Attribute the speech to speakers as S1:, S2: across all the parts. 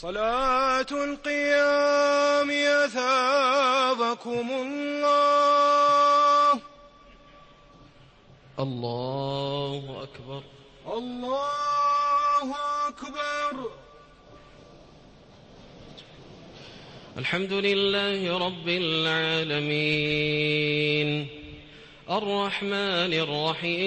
S1: صلاة القيام أثابكم الله.
S2: الله أكبر.
S1: الله أكبر.
S2: الحمد لله رب العالمين. الرحمن الرحيم.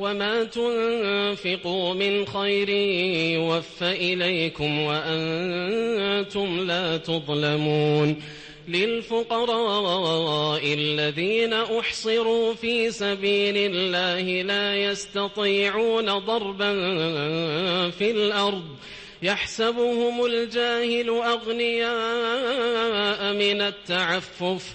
S2: وما تنفقوا من خير يوفى إليكم وأنتم لا تظلمون للفقراء الذين أحصروا في سبيل الله لا يستطيعون ضربا في الأرض يحسبهم الجاهل أغنياء من التعفف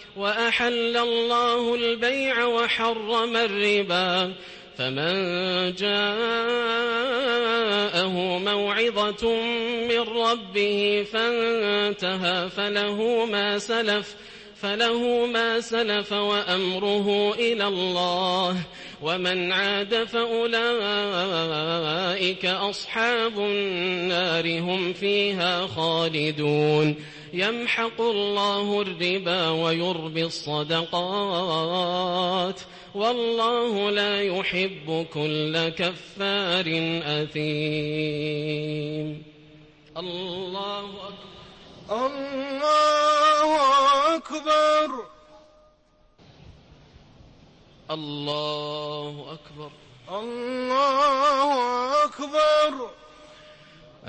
S2: وأحل الله البيع وحرم الربا فمن جاءه موعظة من ربه فانتهى فله ما سلف فله ما سلف وأمره إلى الله ومن عاد فأولئك أصحاب النار هم فيها خالدون يمحق الله الربا ويربي الصدقات والله لا يحب كل كفار أثيم. الله أكبر
S1: الله أكبر.
S2: الله أكبر.
S1: الله أكبر.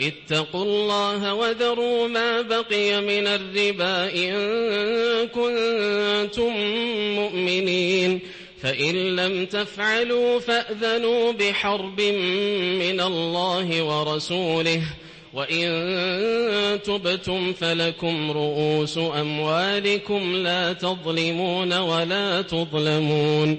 S2: اتقوا الله وذروا ما بقي من الربا إن كنتم مؤمنين. فإن لم تفعلوا فأذنوا بحرب من الله ورسوله. وإن تبتم فلكم رؤوس أموالكم لا تظلمون ولا تظلمون.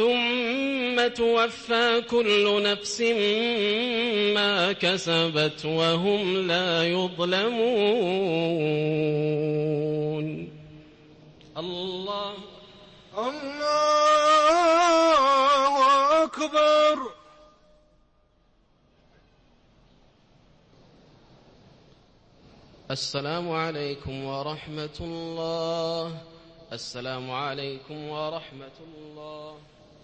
S2: ثم توفى كل نفس ما كسبت وهم لا يظلمون. الله.
S1: الله أكبر.
S2: السلام عليكم ورحمة الله. السلام عليكم ورحمة الله.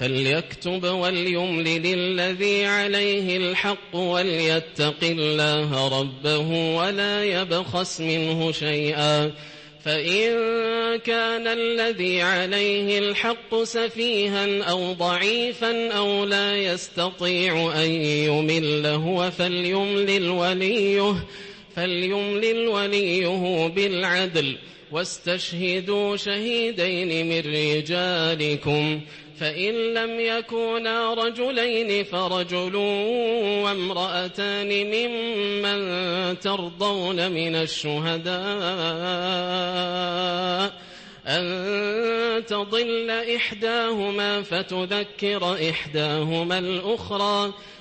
S2: فليكتب وليملل الذي عليه الحق وليتق الله ربه ولا يبخس منه شيئا. فإن كان الذي عليه الحق سفيها أو ضعيفا أو لا يستطيع أن يمل هو فليملل وليه فليملل وليه بالعدل. واستشهدوا شهيدين من رجالكم. فإن لم يكونا رجلين فرجل وامرأتان ممن ترضون من الشهداء أن تضل إحداهما فتذكر إحداهما الأخرى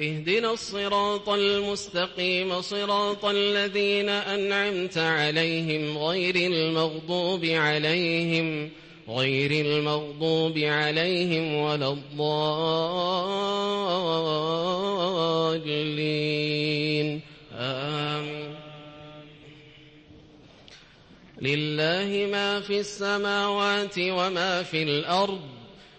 S2: اهدنا الصراط المستقيم صراط الذين أنعمت عليهم غير المغضوب عليهم غير المغضوب عليهم ولا الضالين. آمين. لله ما في السماوات وما في الأرض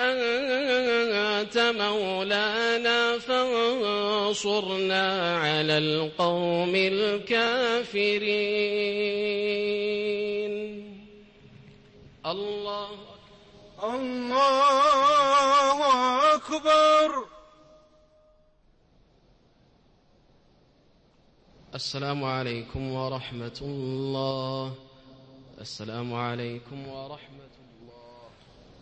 S2: أنت مولانا فانصرنا على القوم الكافرين. الله
S1: الله أكبر.
S2: السلام عليكم ورحمة الله. السلام عليكم ورحمة الله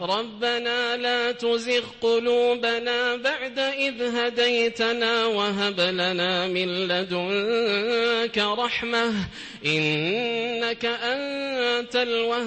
S2: ربنا لا تزغ قلوبنا بعد إذ هديتنا وهب لنا من لدنك رحمة إنك أنت الوهاب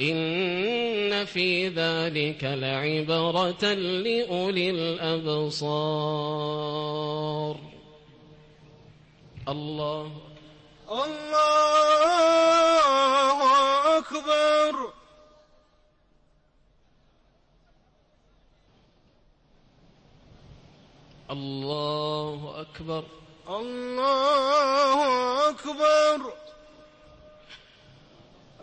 S2: إن في ذلك لعبرة لأولي الأبصار. الله.
S1: الله أكبر.
S2: الله أكبر.
S1: الله أكبر.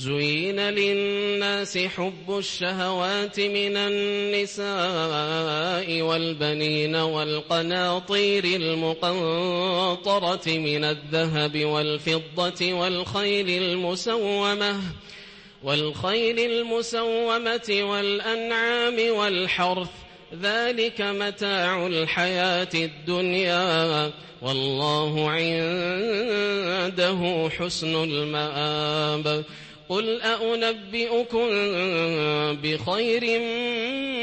S2: زين للناس حب الشهوات من النساء والبنين والقناطير المقنطرة من الذهب والفضة والخيل المسومة والخيل المسومة والأنعام والحرث ذلك متاع الحياة الدنيا والله عنده حسن المآب قل أنبئكم بخير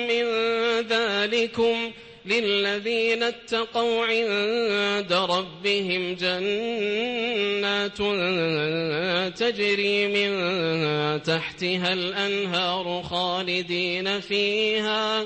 S2: من ذلكم للذين اتقوا عند ربهم جنات تجري من تحتها الأنهار خالدين فيها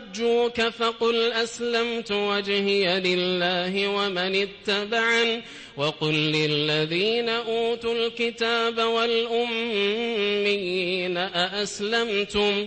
S2: حاجوك فقل أسلمت وجهي لله ومن اتبعن وقل للذين أوتوا الكتاب والأميين أأسلمتم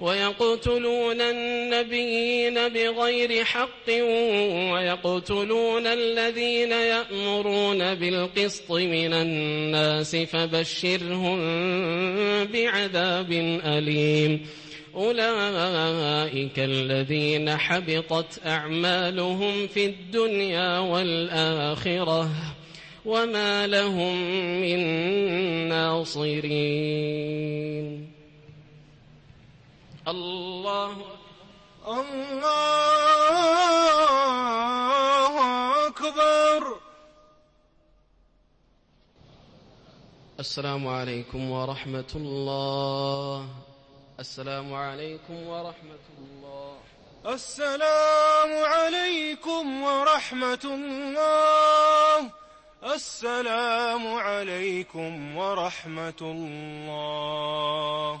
S2: ويقتلون النبيين بغير حق ويقتلون الذين يأمرون بالقسط من الناس فبشرهم بعذاب أليم. أولئك الذين حبطت أعمالهم في الدنيا والآخرة وما لهم من ناصرين. الله.
S1: الله أكبر.
S2: السلام عليكم ورحمة الله. السلام عليكم ورحمة الله.
S1: السلام عليكم ورحمة الله. السلام عليكم ورحمة الله.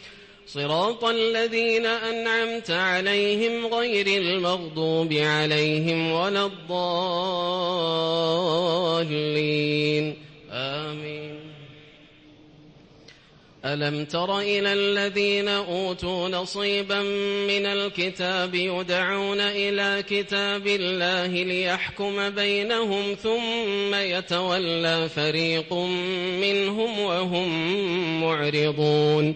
S2: صراط الذين أنعمت عليهم غير المغضوب عليهم ولا الضالين. آمين. ألم تر إلى الذين أوتوا نصيبا من الكتاب يدعون إلى كتاب الله ليحكم بينهم ثم يتولى فريق منهم وهم معرضون.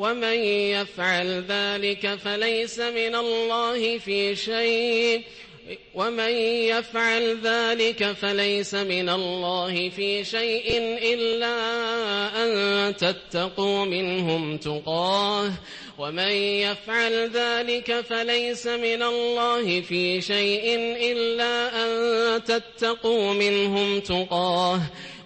S2: ومن يفعل ذلك فليس من الله في شيء. ومن يفعل ذلك فليس من الله في شيء إلا أن تتقوا منهم تقاه. ومن يفعل ذلك فليس من الله في شيء إلا أن تتقوا منهم تقاه.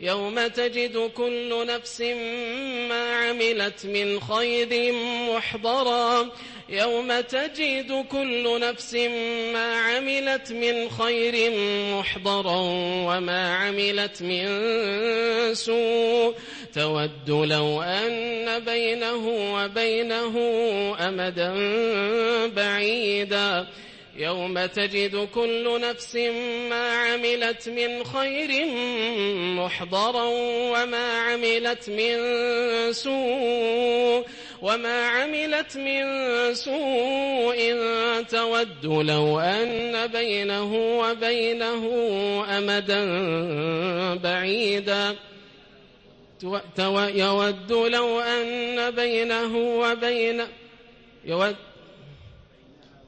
S2: يوم تجد كل نفس ما عملت من خير محضرا. يوم تجد كل نفس ما عملت من خير محضرا وما عملت من سوء. تود لو أن بينه وبينه أمدا بعيدا. يوم تجد كل نفس ما عملت من خير محضرا وما عملت من سوء وما عملت من سوء تود لو أن بينه وبينه أمدا بعيدا. يود لو أن بينه وبين يود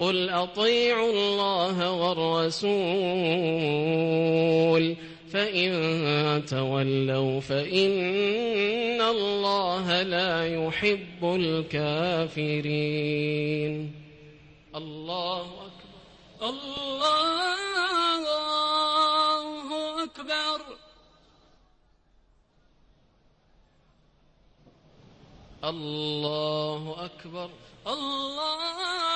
S2: قل أطيعوا الله والرسول فإن تولوا فإن الله لا يحب الكافرين الله أكبر
S3: الله أكبر
S2: الله أكبر
S3: الله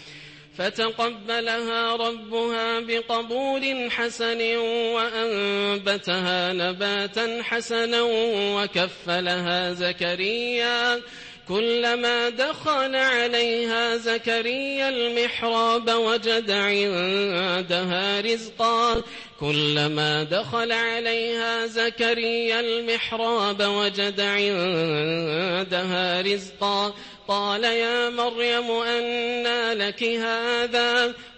S2: فتقبلها ربها بقبول حسن وأنبتها نباتا حسنا وكفلها زكريا كلما دخل عليها زكريا المحراب وجد عندها رزقا. كلما دخل عليها زكريا المحراب وجد عندها رزقا. قال يا مريم أنى لك هذا؟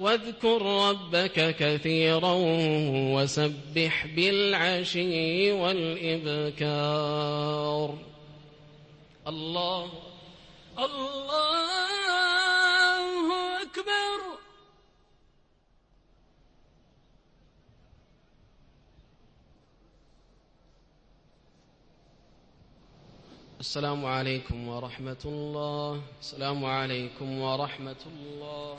S2: واذكر ربك كثيرا وسبح بالعشي والإبكار. الله الله أكبر. السلام عليكم ورحمة الله. السلام عليكم ورحمة الله.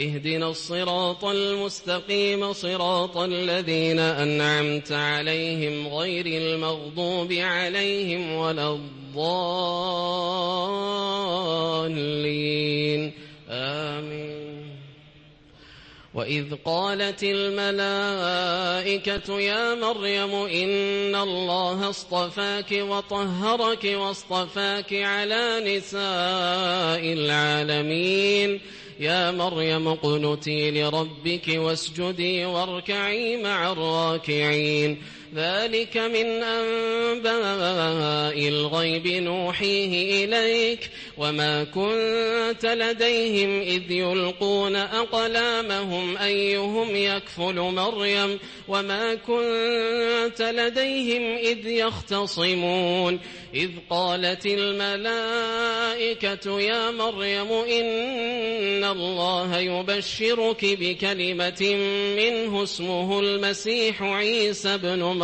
S2: اهدنا الصراط المستقيم صراط الذين أنعمت عليهم غير المغضوب عليهم ولا الضالين. آمين. وإذ قالت الملائكة يا مريم إن الله اصطفاك وطهرك واصطفاك على نساء العالمين. يا مريم قنتي لربك واسجدي واركعي مع الراكعين ذلك من أنباء الغيب نوحيه إليك وما كنت لديهم إذ يلقون أقلامهم أيهم يكفل مريم وما كنت لديهم إذ يختصمون إذ قالت الملائكة يا مريم إن الله يبشرك بكلمة منه اسمه المسيح عيسى بن مريم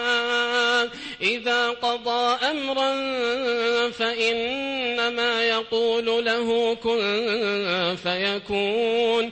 S2: إذا قضى أمرا فإنما يقول له كن فيكون.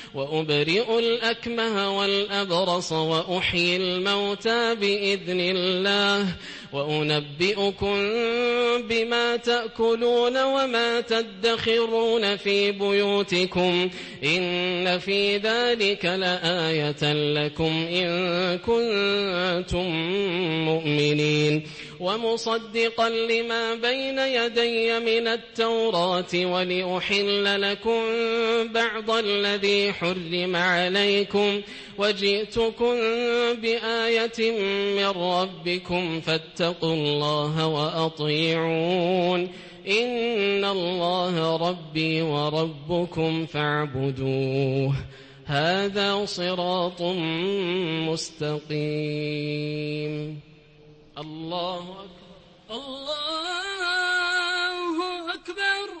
S2: وأبرئ الأكمه والأبرص وأحيي الموتى بإذن الله. وأنبئكم بما تأكلون وما تدخرون في بيوتكم إن في ذلك لآية لكم إن كنتم مؤمنين ومصدقا لما بين يدي من التوراة ولأحل لكم بعض الذي حرم عليكم وجئتكم بآية من ربكم فاتقوا الله وأطيعون. إن الله ربي وربكم فاعبدوه. هذا صراط مستقيم. الله أكبر.
S3: الله أكبر.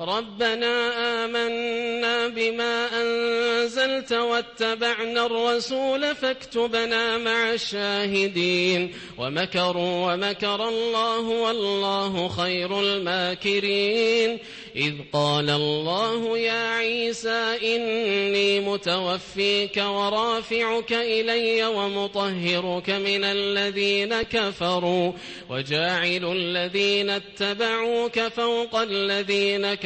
S2: ربنا آمنا بما أنزلت واتبعنا الرسول فاكتبنا مع الشاهدين ومكروا ومكر الله والله خير الماكرين إذ قال الله يا عيسى إني متوفيك ورافعك إلي ومطهرك من الذين كفروا وجاعل الذين اتبعوك فوق الذين كفروا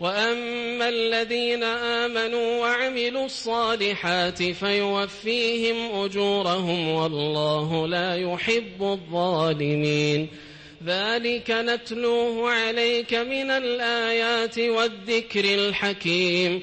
S2: وأما الذين آمنوا وعملوا الصالحات فيوفيهم أجورهم والله لا يحب الظالمين ذلك نتلوه عليك من الآيات والذكر الحكيم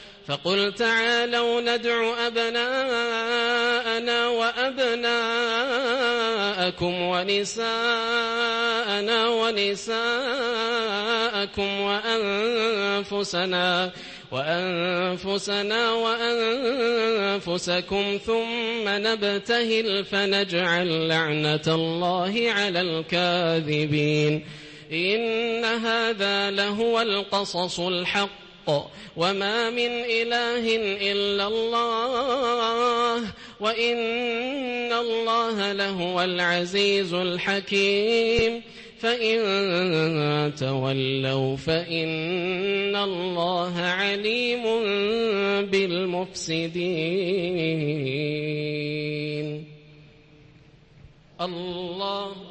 S2: فقل تعالوا ندع أبناءنا وأبناءكم ونساءنا ونساءكم وأنفسنا وأنفسنا وأنفسكم ثم نبتهل فنجعل لعنة الله على الكاذبين إن هذا لهو القصص الحق وما من إله إلا الله وإن الله لهو العزيز الحكيم فإن تولوا فإن الله عليم بالمفسدين. الله